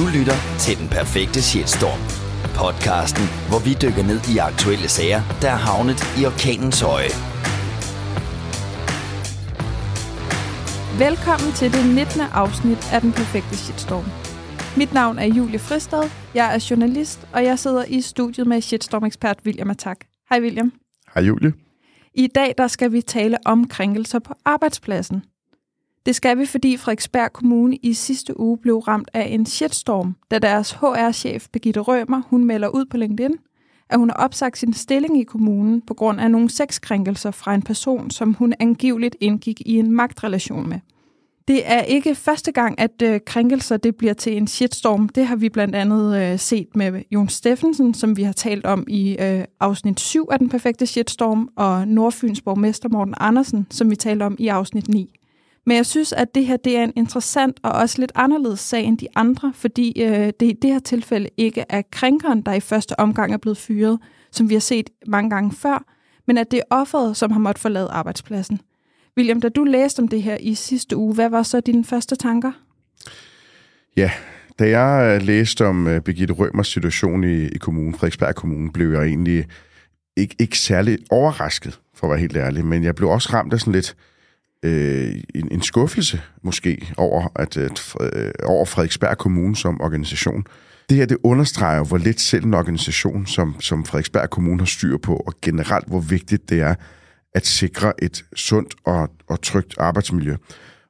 Du lytter til Den Perfekte Shitstorm. Podcasten, hvor vi dykker ned i aktuelle sager, der er havnet i orkanens øje. Velkommen til det 19. afsnit af Den Perfekte Shitstorm. Mit navn er Julie Fristad, jeg er journalist, og jeg sidder i studiet med shitstorm-ekspert William Attack. Hej William. Hej Julie. I dag der skal vi tale om krænkelser på arbejdspladsen. Det skal vi, fordi Frederiksberg Kommune i sidste uge blev ramt af en shitstorm, da deres HR-chef Birgitte Rømer hun melder ud på LinkedIn, at hun har opsagt sin stilling i kommunen på grund af nogle sexkrænkelser fra en person, som hun angiveligt indgik i en magtrelation med. Det er ikke første gang, at øh, krænkelser det bliver til en shitstorm. Det har vi blandt andet øh, set med Jon Steffensen, som vi har talt om i øh, afsnit 7 af Den Perfekte Shitstorm, og Nordfyns borgmester Morten Andersen, som vi talte om i afsnit 9. Men jeg synes, at det her det er en interessant og også lidt anderledes sag end de andre, fordi øh, det i det her tilfælde ikke er krænkeren, der i første omgang er blevet fyret, som vi har set mange gange før, men at det er offeret, som har måttet forlade arbejdspladsen. William, da du læste om det her i sidste uge, hvad var så dine første tanker? Ja, da jeg øh, læste om uh, Birgitte Rømers situation i, i kommunen, Frederiksberg Kommune, blev jeg egentlig ikke, ikke særlig overrasket, for at være helt ærlig, men jeg blev også ramt af sådan lidt øh, Øh, en, en skuffelse måske over, at, øh, at øh, over Frederiksberg Kommune som organisation. Det her, det understreger hvor lidt selv en organisation som, som Frederiksberg Kommune har styr på, og generelt hvor vigtigt det er at sikre et sundt og, og trygt arbejdsmiljø.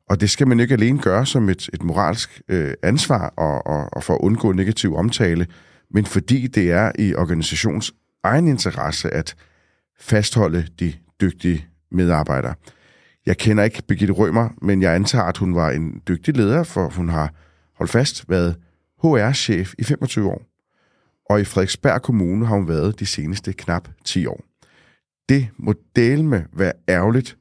Og det skal man ikke alene gøre som et, et moralsk øh, ansvar og, og, og for at undgå negativ omtale, men fordi det er i organisations egen interesse at fastholde de dygtige medarbejdere. Jeg kender ikke Birgitte Rømer, men jeg antager, at hun var en dygtig leder, for hun har holdt fast været HR-chef i 25 år. Og i Frederiksberg Kommune har hun været de seneste knap 10 år. Det må dele med være ærgerligt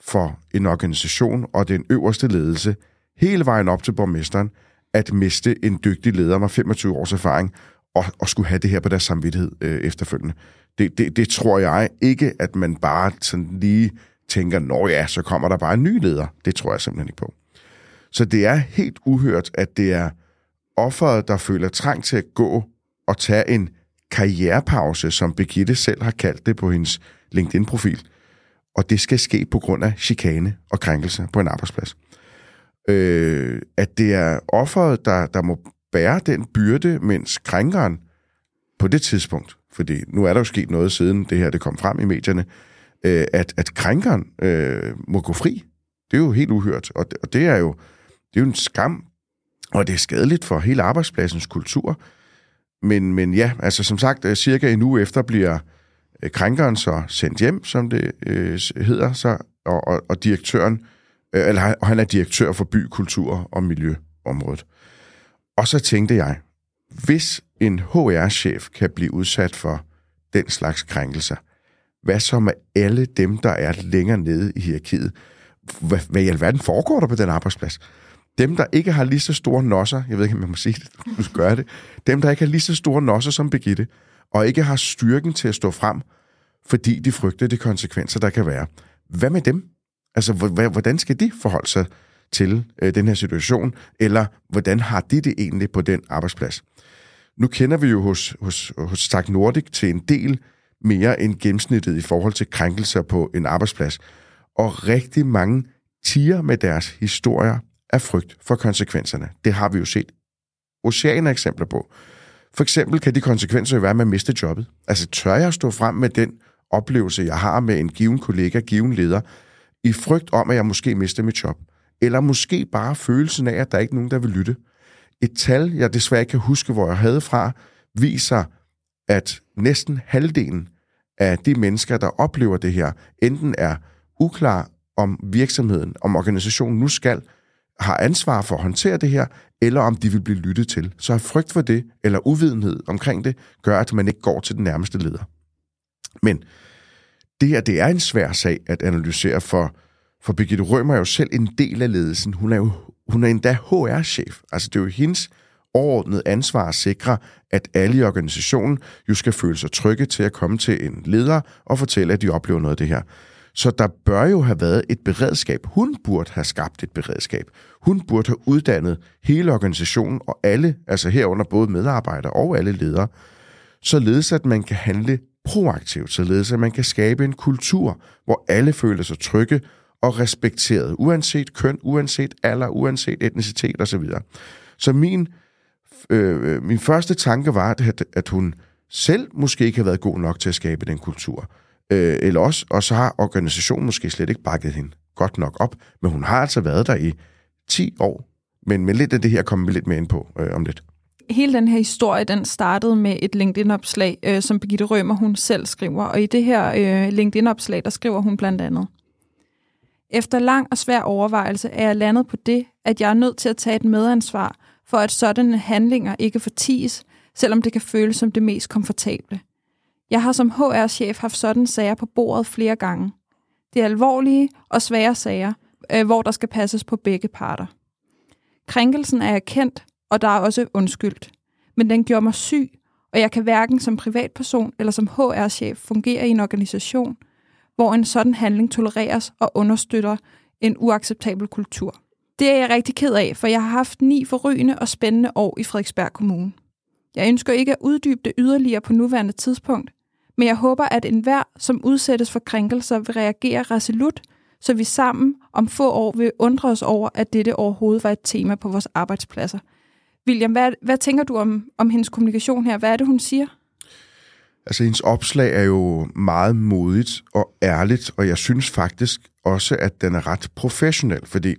for en organisation og den øverste ledelse, hele vejen op til borgmesteren, at miste en dygtig leder med 25 års erfaring og, og skulle have det her på deres samvittighed øh, efterfølgende. Det, det, det tror jeg ikke, at man bare sådan lige tænker, nå ja, så kommer der bare en ny leder. Det tror jeg simpelthen ikke på. Så det er helt uhørt, at det er offeret, der føler trang til at gå og tage en karrierepause, som Birgitte selv har kaldt det på hendes LinkedIn-profil. Og det skal ske på grund af chikane og krænkelse på en arbejdsplads. Øh, at det er offeret, der, der må bære den byrde, mens krænkeren på det tidspunkt, fordi nu er der jo sket noget siden det her det kom frem i medierne, øh, at, at krænkeren øh, må gå fri. Det er jo helt uhørt, og det, og det er jo det er jo en skam, og det er skadeligt for hele arbejdspladsens kultur. Men, men ja, altså som sagt, øh, cirka en uge efter bliver øh, krænkeren så sendt hjem, som det øh, hedder så, og, og, og direktøren, øh, eller og han er direktør for by, kultur og miljøområdet. Og så tænkte jeg, hvis en HR-chef kan blive udsat for den slags krænkelser, hvad så med alle dem, der er længere nede i hierarkiet? Hvad, hvad i alverden foregår der på den arbejdsplads? Dem, der ikke har lige så store nosser, jeg ved ikke, om man må sige det, du skal gøre det, dem, der ikke har lige så store nosser som Birgitte, og ikke har styrken til at stå frem, fordi de frygter de konsekvenser, der kan være. Hvad med dem? Altså, hvordan skal de forholde sig til øh, den her situation, eller hvordan har de det egentlig på den arbejdsplads? Nu kender vi jo hos, hos, hos Stark Nordic til en del mere end gennemsnittet i forhold til krænkelser på en arbejdsplads. Og rigtig mange tiger med deres historier af frygt for konsekvenserne. Det har vi jo set oceaner eksempler på. For eksempel kan de konsekvenser jo være, at man mister jobbet. Altså tør jeg stå frem med den oplevelse, jeg har med en given kollega, given leder, i frygt om, at jeg måske mister mit job? Eller måske bare følelsen af, at der er ikke nogen, der vil lytte. Et tal, jeg desværre ikke kan huske, hvor jeg havde fra, viser, at næsten halvdelen af de mennesker, der oplever det her, enten er uklar om virksomheden, om organisationen nu skal, har ansvar for at håndtere det her, eller om de vil blive lyttet til. Så frygt for det, eller uvidenhed omkring det, gør, at man ikke går til den nærmeste leder. Men det her, det er en svær sag at analysere, for, for Birgitte Rømer er jo selv en del af ledelsen. Hun er jo hun er endda HR-chef. Altså det er jo hendes overordnet ansvar at sikre, at alle i organisationen jo skal føle sig trygge til at komme til en leder og fortælle, at de oplever noget af det her. Så der bør jo have været et beredskab. Hun burde have skabt et beredskab. Hun burde have uddannet hele organisationen og alle, altså herunder både medarbejdere og alle ledere, således at man kan handle proaktivt, således at man kan skabe en kultur, hvor alle føler sig trygge og respekteret, uanset køn, uanset alder, uanset etnicitet osv. Så min, Øh, øh, min første tanke var, at, at hun selv måske ikke har været god nok til at skabe den kultur. Øh, eller også, og så har organisationen måske slet ikke bakket hende godt nok op, men hun har altså været der i 10 år. Men med lidt af det her kommer vi lidt mere ind på øh, om lidt. Hele den her historie, den startede med et LinkedIn-opslag, øh, som Birgitte Rømer hun selv skriver. Og i det her øh, LinkedIn-opslag, der skriver hun blandt andet. Efter lang og svær overvejelse er jeg landet på det, at jeg er nødt til at tage et medansvar for, at sådanne handlinger ikke forties, selvom det kan føles som det mest komfortable. Jeg har som HR-chef haft sådan sager på bordet flere gange. Det er alvorlige og svære sager, øh, hvor der skal passes på begge parter. Krænkelsen er erkendt, og der er også undskyldt. Men den gjorde mig syg, og jeg kan hverken som privatperson eller som HR-chef fungere i en organisation, hvor en sådan handling tolereres og understøtter en uacceptabel kultur. Det er jeg rigtig ked af, for jeg har haft ni forrygende og spændende år i Frederiksberg Kommune. Jeg ønsker ikke at uddybe det yderligere på nuværende tidspunkt, men jeg håber, at enhver, som udsættes for krænkelser, vil reagere resolut, så vi sammen om få år vil undre os over, at dette overhovedet var et tema på vores arbejdspladser. William, hvad, hvad tænker du om, om hendes kommunikation her? Hvad er det, hun siger? Altså, hendes opslag er jo meget modigt og ærligt, og jeg synes faktisk også, at den er ret professionel, fordi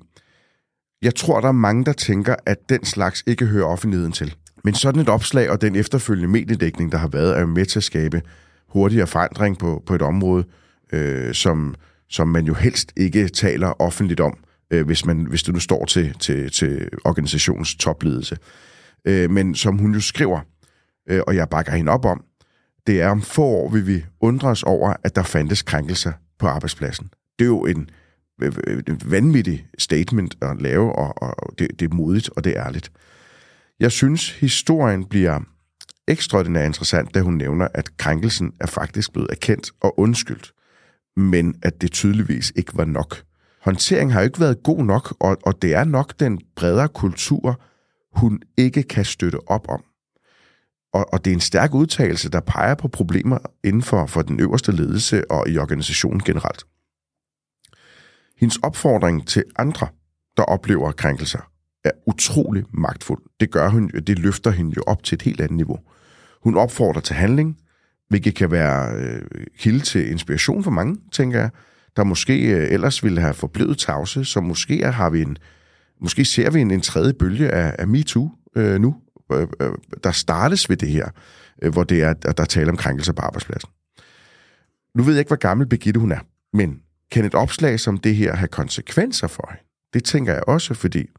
jeg tror, der er mange, der tænker, at den slags ikke hører offentligheden til. Men sådan et opslag og den efterfølgende mediedækning, der har været, er jo med til at skabe hurtigere forandring på, på et område, øh, som, som man jo helst ikke taler offentligt om, øh, hvis, man, hvis det nu står til, til, til organisationens topledelse. Øh, men som hun jo skriver, øh, og jeg bakker hende op om, det er om få år vil vi undre os over, at der fandtes krænkelser på arbejdspladsen. Det er jo en, en Øh, vanvittig statement at lave, og, og det, det er modigt, og det er ærligt. Jeg synes, historien bliver ekstraordinært interessant, da hun nævner, at krænkelsen er faktisk blevet erkendt og undskyldt, men at det tydeligvis ikke var nok. Håndteringen har ikke været god nok, og, og det er nok den bredere kultur, hun ikke kan støtte op om. Og, og det er en stærk udtalelse, der peger på problemer inden for, for den øverste ledelse og i organisationen generelt. Hendes opfordring til andre, der oplever krænkelser, er utrolig magtfuld. Det gør hun, det løfter hende jo op til et helt andet niveau. Hun opfordrer til handling, hvilket kan være øh, kilde til inspiration for mange, tænker jeg, der måske øh, ellers ville have forblevet tavse, så måske har vi en, måske ser vi en, en tredje bølge af, af MeToo øh, nu, øh, øh, der startes ved det her, øh, hvor det er, at der taler om krænkelser på arbejdspladsen. Nu ved jeg ikke, hvor gammel Birgitte hun er, men kan et opslag som det her have konsekvenser for hende? Det tænker jeg også, fordi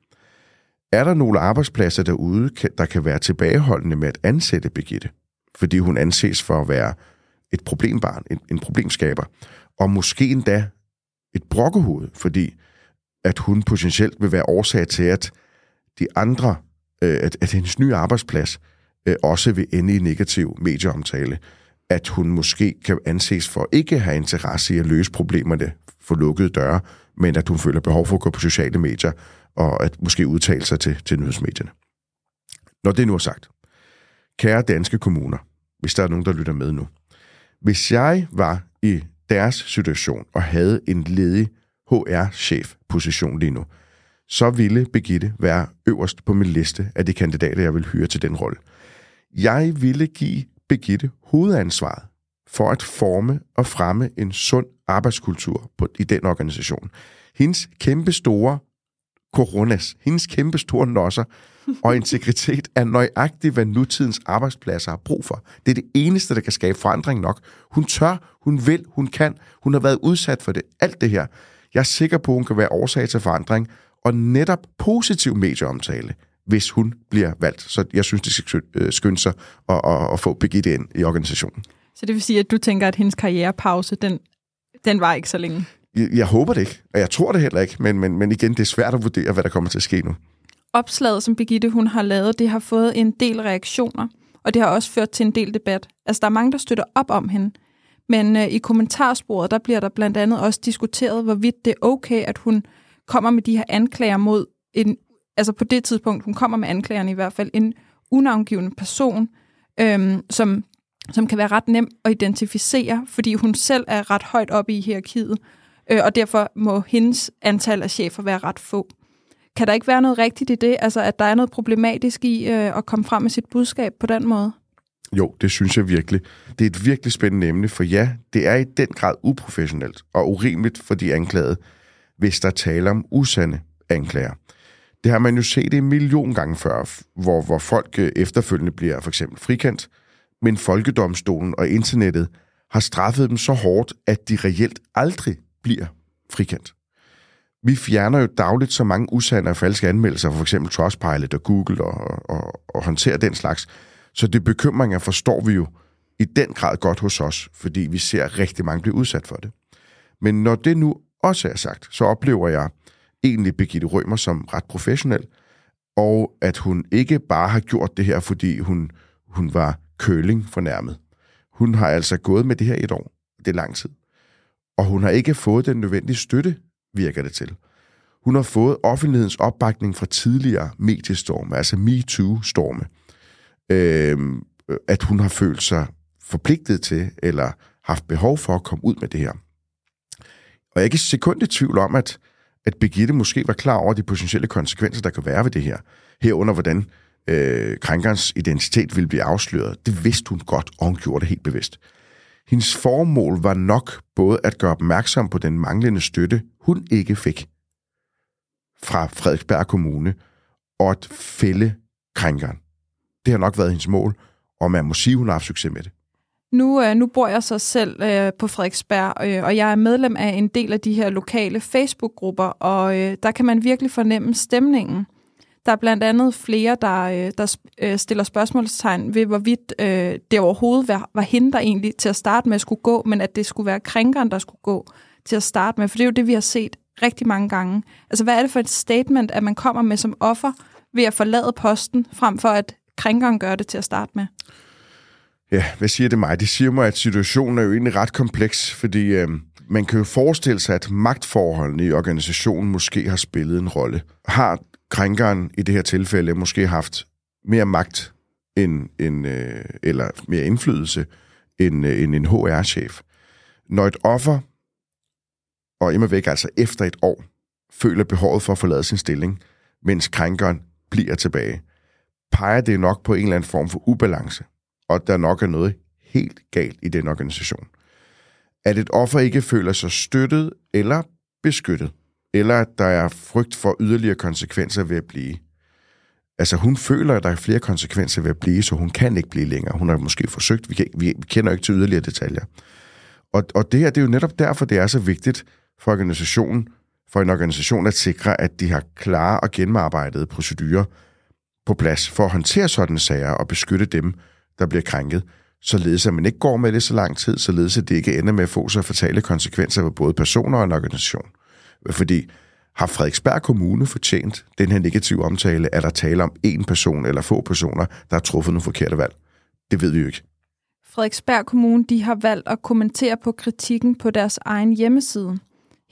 er der nogle arbejdspladser derude, der kan være tilbageholdende med at ansætte Birgitte, fordi hun anses for at være et problembarn, en, en problemskaber, og måske endda et brokkehoved, fordi at hun potentielt vil være årsag til, at de andre, øh, at, at hendes nye arbejdsplads øh, også vil ende i negativ medieomtale, at hun måske kan anses for ikke at have interesse i at løse problemerne for lukkede døre, men at hun føler behov for at gå på sociale medier og at måske udtale sig til, til nyhedsmedierne. Når det nu er sagt, kære danske kommuner, hvis der er nogen, der lytter med nu, hvis jeg var i deres situation og havde en ledig HR-chef-position lige nu, så ville Begitte være øverst på min liste af de kandidater, jeg vil hyre til den rolle. Jeg ville give Begitte hovedansvaret for at forme og fremme en sund arbejdskultur på, i den organisation. Hendes kæmpe store coronas, hendes kæmpe store nosser og integritet er nøjagtigt, hvad nutidens arbejdspladser har brug for. Det er det eneste, der kan skabe forandring nok. Hun tør, hun vil, hun kan, hun har været udsat for det. Alt det her. Jeg er sikker på, at hun kan være årsag til forandring, og netop positiv medieomtale, hvis hun bliver valgt. Så jeg synes, det skal øh, skynde sig at, at, at få Birgitte ind i organisationen. Så det vil sige, at du tænker, at hendes karrierepause, den, den var ikke så længe? Jeg, jeg håber det ikke, og jeg tror det heller ikke, men, men, men igen, det er svært at vurdere, hvad der kommer til at ske nu. Opslaget, som Birgitte hun har lavet, det har fået en del reaktioner, og det har også ført til en del debat. Altså, der er mange, der støtter op om hende, Men øh, i kommentarsporet, der bliver der blandt andet også diskuteret, hvorvidt det er okay, at hun kommer med de her anklager mod en, altså på det tidspunkt, hun kommer med anklagerne i hvert fald, en unavngivende person, øhm, som, som kan være ret nem at identificere, fordi hun selv er ret højt oppe i hierarkiet, øh, og derfor må hendes antal af chefer være ret få. Kan der ikke være noget rigtigt i det, altså at der er noget problematisk i øh, at komme frem med sit budskab på den måde? Jo, det synes jeg virkelig. Det er et virkelig spændende emne, for ja, det er i den grad uprofessionelt og urimeligt for de anklagede, hvis der taler om usande anklager. Det har man jo set en million gange før, hvor, hvor folk øh, efterfølgende bliver for eksempel frikendt, men folkedomstolen og internettet har straffet dem så hårdt, at de reelt aldrig bliver frikendt. Vi fjerner jo dagligt så mange usande og falske anmeldelser for eksempel Trustpilot og Google og, og, og håndterer den slags. Så det bekymringer forstår vi jo i den grad godt hos os, fordi vi ser rigtig mange blive udsat for det. Men når det nu også er sagt, så oplever jeg egentlig Birgitte Rømer som ret professionel, og at hun ikke bare har gjort det her, fordi hun, hun var køling fornærmet. Hun har altså gået med det her et år. Det er lang tid. Og hun har ikke fået den nødvendige støtte, virker det til. Hun har fået offentlighedens opbakning fra tidligere mediestorme, altså MeToo-storme. Øh, at hun har følt sig forpligtet til, eller haft behov for at komme ud med det her. Og jeg er ikke sekund i tvivl om, at, at Birgitte måske var klar over de potentielle konsekvenser, der kan være ved det her. Herunder, hvordan øh, krænkerens identitet ville blive afsløret. Det vidste hun godt, og hun gjorde det helt bevidst. Hendes formål var nok både at gøre opmærksom på den manglende støtte, hun ikke fik fra Frederiksberg Kommune, og at fælde krænkeren. Det har nok været hendes mål, og man må sige, hun har haft succes med det. Nu, øh, nu bor jeg så selv øh, på Frederiksberg, øh, og jeg er medlem af en del af de her lokale Facebook-grupper, og øh, der kan man virkelig fornemme stemningen. Der er blandt andet flere, der, øh, der øh, stiller spørgsmålstegn ved, hvorvidt øh, det overhovedet var, var hende, der egentlig til at starte med skulle gå, men at det skulle være krænkeren, der skulle gå til at starte med. For det er jo det, vi har set rigtig mange gange. Altså, hvad er det for et statement, at man kommer med som offer ved at forlade posten, frem for at krænkeren gør det til at starte med? Ja, hvad siger det mig? Det siger mig, at situationen er jo egentlig ret kompleks, fordi øh, man kan jo forestille sig, at magtforholdene i organisationen måske har spillet en rolle. Har krænkeren i det her tilfælde måske haft mere magt end, end, øh, eller mere indflydelse end, øh, end en HR-chef? Når et offer, og imod væk altså efter et år, føler behovet for at forlade sin stilling, mens krænkeren bliver tilbage, peger det nok på en eller anden form for ubalance og der nok er noget helt galt i den organisation. At et offer ikke føler sig støttet eller beskyttet, eller at der er frygt for yderligere konsekvenser ved at blive. Altså hun føler, at der er flere konsekvenser ved at blive, så hun kan ikke blive længere. Hun har måske forsøgt, vi, kan, vi, vi kender ikke til yderligere detaljer. Og, og det her, det er jo netop derfor, det er så vigtigt for organisationen, for en organisation at sikre, at de har klare og gennemarbejdede procedurer på plads for at håndtere sådanne sager og beskytte dem, der bliver krænket, således at man ikke går med det så lang tid, således at det ikke ender med at få så fatale konsekvenser for både personer og en organisation. Fordi har Frederiksberg Kommune fortjent den her negative omtale, at der tale om en person eller få personer, der har truffet nogle forkerte valg? Det ved vi jo ikke. Frederiksberg Kommune de har valgt at kommentere på kritikken på deres egen hjemmeside.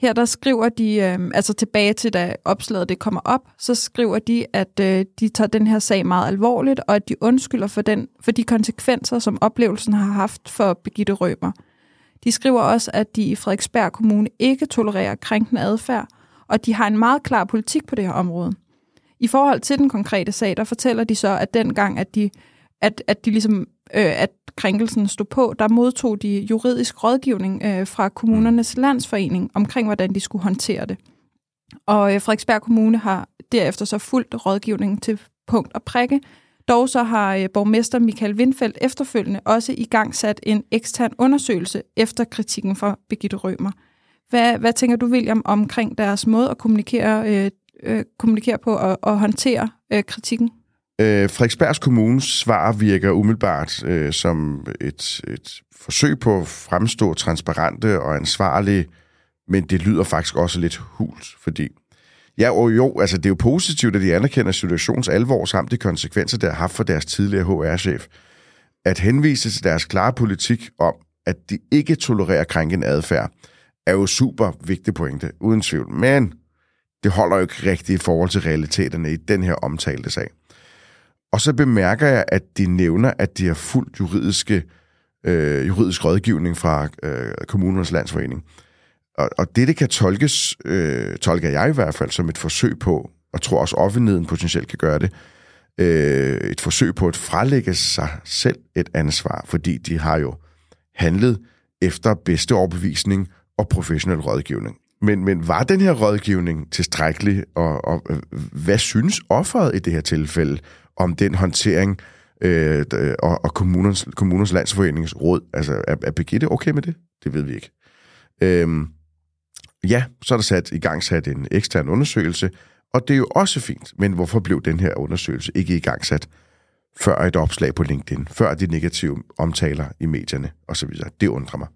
Her der skriver de, øh, altså tilbage til da opslaget det kommer op, så skriver de, at øh, de tager den her sag meget alvorligt, og at de undskylder for, den, for de konsekvenser, som oplevelsen har haft for Begitte Rømer. De skriver også, at de i Frederiksberg Kommune ikke tolererer krænkende adfærd, og de har en meget klar politik på det her område. I forhold til den konkrete sag, der fortæller de så, at dengang, at de, at, at de ligesom øh, at krænkelsen stod på, der modtog de juridisk rådgivning øh, fra kommunernes landsforening omkring, hvordan de skulle håndtere det. Og øh, Frederiksberg Kommune har derefter så fulgt rådgivningen til punkt og prikke. Dog så har øh, borgmester Michael Windfeldt efterfølgende også i gang sat en ekstern undersøgelse efter kritikken fra Birgitte Rømer. Hvad, hvad tænker du, William, omkring deres måde at kommunikere, øh, øh, kommunikere på og, og håndtere øh, kritikken? Øh, Frederiksbergs Kommunes svar virker umiddelbart øh, som et, et forsøg på at fremstå transparente og ansvarlige, men det lyder faktisk også lidt hult, fordi Ja, og jo, altså det er jo positivt, at de anerkender situations alvor samt de konsekvenser, det har haft for deres tidligere HR-chef. At henvise til deres klare politik om, at de ikke tolererer krænkende adfærd, er jo super vigtig pointe, uden tvivl. Men det holder jo ikke rigtigt i forhold til realiteterne i den her omtalte sag. Og så bemærker jeg, at de nævner, at de har fuldt juridiske, øh, juridisk rådgivning fra øh, kommunernes landsforening. Og, og det, det kan tolkes, øh, tolker jeg i hvert fald, som et forsøg på, og tror også offentligheden potentielt kan gøre det, øh, et forsøg på at frelægge sig selv et ansvar, fordi de har jo handlet efter bedste overbevisning og professionel rådgivning. Men, men var den her rådgivning tilstrækkelig, og, og øh, hvad synes offeret i det her tilfælde om den håndtering øh, og, og kommunens, kommunernes landsforeningens råd? Altså, er, er Birgitte okay med det? Det ved vi ikke. Øhm, ja, så er der sat i gang sat en ekstern undersøgelse, og det er jo også fint, men hvorfor blev den her undersøgelse ikke i gang sat før et opslag på LinkedIn, før de negative omtaler i medierne osv.? Det undrer mig.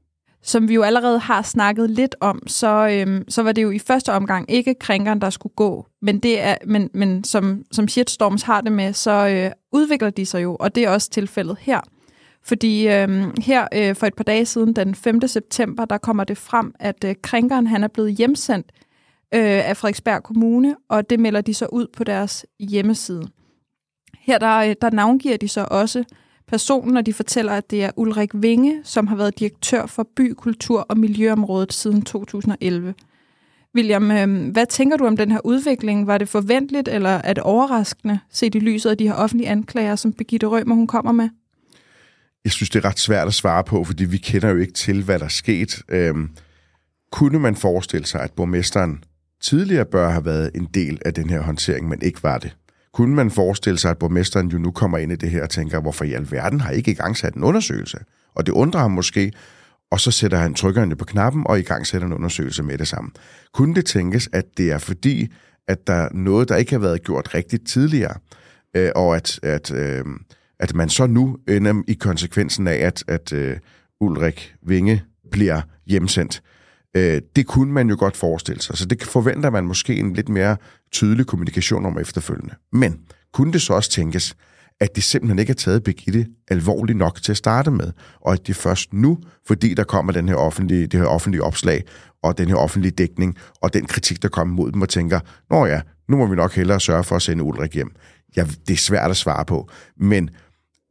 Som vi jo allerede har snakket lidt om, så, øhm, så var det jo i første omgang ikke krænkeren, der skulle gå. Men, det er, men, men som, som shitstorms har det med, så øh, udvikler de sig jo, og det er også tilfældet her. Fordi øh, her øh, for et par dage siden, den 5. september, der kommer det frem, at øh, krænkeren han er blevet hjemsendt øh, af Frederiksberg Kommune, og det melder de så ud på deres hjemmeside. Her der, øh, der navngiver de så også personen, og de fortæller, at det er Ulrik Vinge, som har været direktør for by, kultur og miljøområdet siden 2011. William, øh, hvad tænker du om den her udvikling? Var det forventeligt, eller er det overraskende, set i lyset af de her offentlige anklager, som Birgitte Rømer hun kommer med? Jeg synes, det er ret svært at svare på, fordi vi kender jo ikke til, hvad der er sket. Øhm, kunne man forestille sig, at borgmesteren tidligere bør have været en del af den her håndtering, men ikke var det? Kunne man forestille sig, at borgmesteren jo nu kommer ind i det her og tænker, hvorfor i alverden har I ikke i gang sat en undersøgelse? Og det undrer ham måske, og så sætter han trykkerne på knappen og i gang sætter en undersøgelse med det samme. Kunne det tænkes, at det er fordi, at der er noget, der ikke har været gjort rigtigt tidligere, øh, og at, at, øh, at man så nu ender i konsekvensen af, at, at øh, Ulrik Vinge bliver hjemsendt? Øh, Øh, det kunne man jo godt forestille sig, så det forventer man måske en lidt mere tydelig kommunikation om efterfølgende. Men kunne det så også tænkes, at de simpelthen ikke har taget Birgitte alvorligt nok til at starte med, og at de først nu, fordi der kommer den her offentlige, det her offentlige opslag, og den her offentlige dækning, og den kritik, der kommer mod dem, og tænker, nå ja, nu må vi nok hellere sørge for at sende Ulrik hjem. Ja, det er svært at svare på, men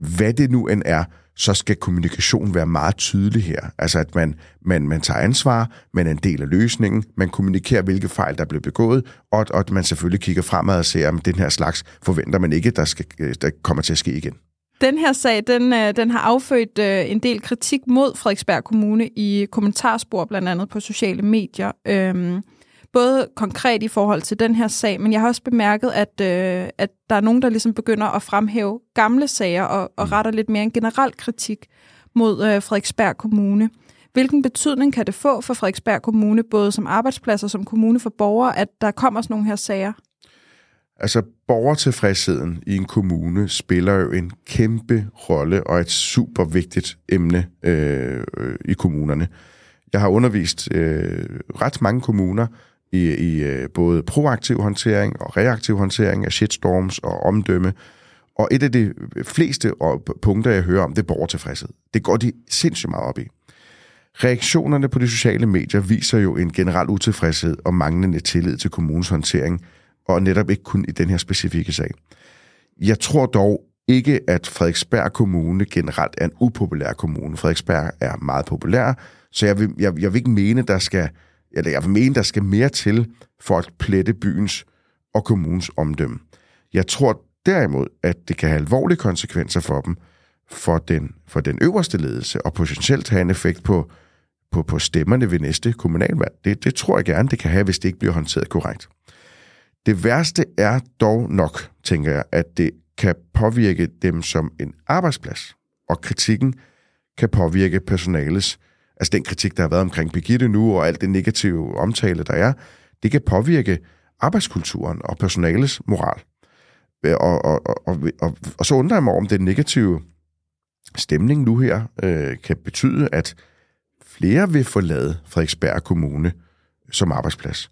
hvad det nu end er, så skal kommunikation være meget tydelig her. Altså at man, man, man tager ansvar, man er en del af løsningen, man kommunikerer, hvilke fejl der blev begået, og, og at man selvfølgelig kigger fremad og ser, om den her slags forventer man ikke, der, skal, øh, der kommer til at ske igen. Den her sag, den, øh, den har affødt øh, en del kritik mod Frederiksberg Kommune i kommentarspor, blandt andet på sociale medier. Øhm, både konkret i forhold til den her sag, men jeg har også bemærket, at, øh, at der er nogen, der ligesom begynder at fremhæve gamle sager og, og mm. retter lidt mere en generel kritik mod øh, Frederiksberg Kommune. Hvilken betydning kan det få for Frederiksberg Kommune, både som arbejdsplads og som kommune for borgere, at der kommer sådan nogle her sager? Altså, borgertilfredsheden i en kommune spiller jo en kæmpe rolle og et super vigtigt emne øh, i kommunerne. Jeg har undervist øh, ret mange kommuner, i, i øh, både proaktiv håndtering og reaktiv håndtering af shitstorms og omdømme. Og et af de fleste punkter, jeg hører om, det er borgertilfredshed. Det går de sindssygt meget op i. Reaktionerne på de sociale medier viser jo en generel utilfredshed og manglende tillid til kommunens håndtering, og netop ikke kun i den her specifikke sag. Jeg tror dog ikke, at Frederiksberg Kommune generelt er en upopulær kommune. Frederiksberg er meget populær, så jeg vil, jeg, jeg vil ikke mene, der skal eller jeg mener, der skal mere til for at plette byens og kommunens omdømme. Jeg tror derimod, at det kan have alvorlige konsekvenser for dem, for den, for den øverste ledelse, og potentielt have en effekt på, på, på stemmerne ved næste kommunalvalg. Det, det tror jeg gerne, det kan have, hvis det ikke bliver håndteret korrekt. Det værste er dog nok, tænker jeg, at det kan påvirke dem som en arbejdsplads, og kritikken kan påvirke personalets altså den kritik, der har været omkring Birgitte nu, og alt det negative omtale, der er, det kan påvirke arbejdskulturen og personales moral. Øh, og, og, og, og, og, og så undrer jeg mig om den negative stemning nu her øh, kan betyde, at flere vil forlade Frederiksberg Kommune som arbejdsplads,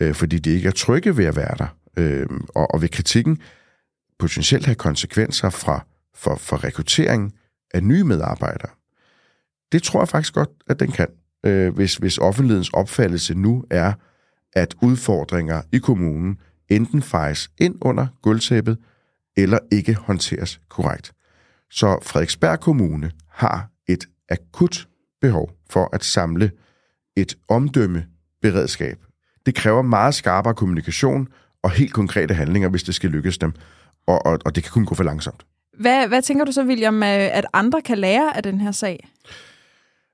øh, fordi de ikke er trygge ved at være der. Øh, og, og ved kritikken potentielt have konsekvenser fra, for, for rekruttering af nye medarbejdere. Det tror jeg faktisk godt, at den kan. Øh, hvis, hvis offentlighedens opfattelse nu er, at udfordringer i kommunen enten fejes ind under gulvtæppet, eller ikke håndteres korrekt. Så Frederiksberg Kommune har et akut behov for at samle et omdømme beredskab. Det kræver meget skarpere kommunikation og helt konkrete handlinger, hvis det skal lykkes dem. Og, og, og det kan kun gå for langsomt. Hvad, hvad tænker du så, William, at andre kan lære af den her sag?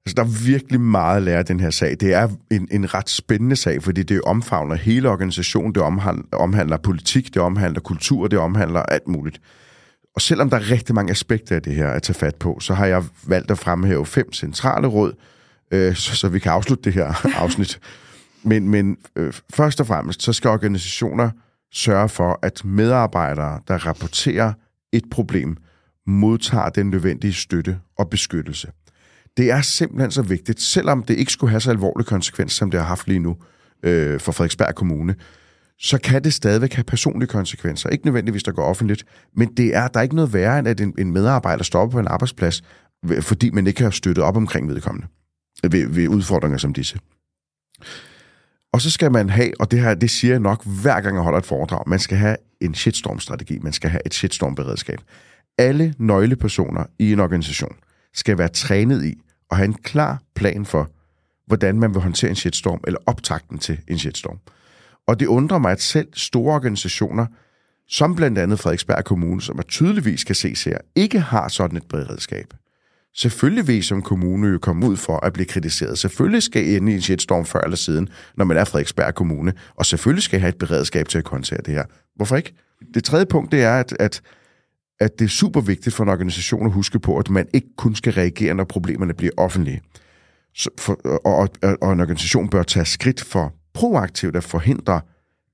Altså, der er virkelig meget at lære af den her sag. Det er en, en ret spændende sag, fordi det omfavner hele organisationen, det omhandler, omhandler politik, det omhandler kultur, det omhandler alt muligt. Og selvom der er rigtig mange aspekter af det her at tage fat på, så har jeg valgt at fremhæve fem centrale råd, øh, så, så vi kan afslutte det her afsnit. Men, men øh, først og fremmest, så skal organisationer sørge for, at medarbejdere, der rapporterer et problem, modtager den nødvendige støtte og beskyttelse. Det er simpelthen så vigtigt, selvom det ikke skulle have så alvorlige konsekvenser, som det har haft lige nu øh, for Frederiksberg Kommune, så kan det stadigvæk have personlige konsekvenser. Ikke nødvendigvis, der går offentligt, men det er, der er ikke noget værre, end at en, en medarbejder stopper på en arbejdsplads, fordi man ikke har støttet op omkring vedkommende øh, ved, ved udfordringer som disse. Og så skal man have, og det her, det siger jeg nok hver gang jeg holder et foredrag, man skal have en shitstorm-strategi, man skal have et shitstorm-beredskab. Alle nøglepersoner i en organisation skal være trænet i at have en klar plan for, hvordan man vil håndtere en shitstorm, eller optakten til en shitstorm. Og det undrer mig, at selv store organisationer, som blandt andet Frederiksberg Kommune, som er tydeligvis kan ses her, ikke har sådan et beredskab. Selvfølgelig vil som kommune jo komme ud for at blive kritiseret. Selvfølgelig skal I ende i en shitstorm før eller siden, når man er Frederiksberg Kommune. Og selvfølgelig skal I have et beredskab til at håndtere det her. Hvorfor ikke? Det tredje punkt, det er, at, at, at det er super vigtigt for en organisation at huske på, at man ikke kun skal reagere, når problemerne bliver offentlige. Så for, og, og, og en organisation bør tage skridt for proaktivt at forhindre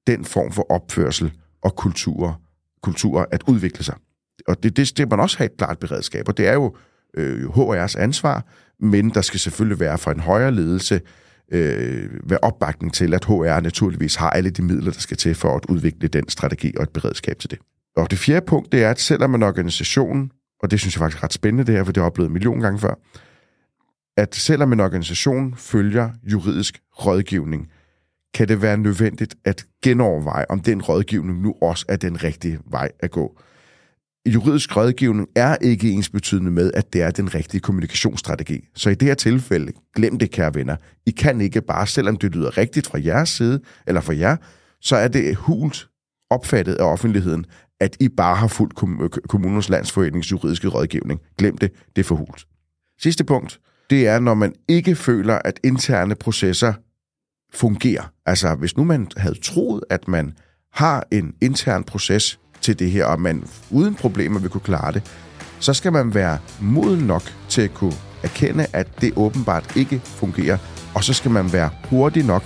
den form for opførsel og kultur, kultur at udvikle sig. Og det, det, det man også have et klart beredskab, og det er jo øh, HR's ansvar, men der skal selvfølgelig være fra en højere ledelse øh, være opbakning til, at HR naturligvis har alle de midler, der skal til for at udvikle den strategi og et beredskab til det. Og det fjerde punkt, det er, at selvom en organisation, og det synes jeg faktisk er ret spændende det her, for det har jeg oplevet en million gange før, at selvom en organisation følger juridisk rådgivning, kan det være nødvendigt at genoverveje, om den rådgivning nu også er den rigtige vej at gå juridisk rådgivning er ikke ens betydende med, at det er den rigtige kommunikationsstrategi. Så i det her tilfælde, glem det, kære venner. I kan ikke bare, selvom det lyder rigtigt fra jeres side, eller fra jer, så er det hult opfattet af offentligheden, at I bare har fuldt øh, kommunens landsforenings juridiske rådgivning. Glem det, det er for hult. Sidste punkt, det er, når man ikke føler, at interne processer fungerer. Altså, hvis nu man havde troet, at man har en intern proces, til det her, og man uden problemer vil kunne klare det, så skal man være moden nok til at kunne erkende, at det åbenbart ikke fungerer, og så skal man være hurtig nok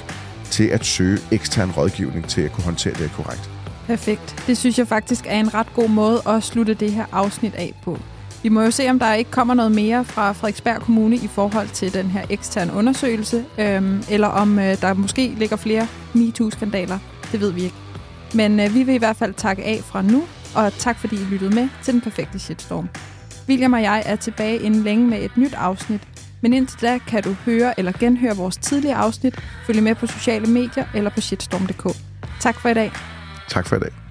til at søge ekstern rådgivning til at kunne håndtere det korrekt. Perfekt. Det synes jeg faktisk er en ret god måde at slutte det her afsnit af på. Vi må jo se, om der ikke kommer noget mere fra Frederiksberg Kommune i forhold til den her eksterne undersøgelse, øhm, eller om øh, der måske ligger flere MeToo-skandaler. Det ved vi ikke. Men øh, vi vil i hvert fald takke af fra nu, og tak fordi I lyttede med til Den Perfekte Shitstorm. William og jeg er tilbage inden længe med et nyt afsnit, men indtil da kan du høre eller genhøre vores tidligere afsnit, følge med på sociale medier eller på shitstorm.dk. Tak for i dag. Tak for i dag.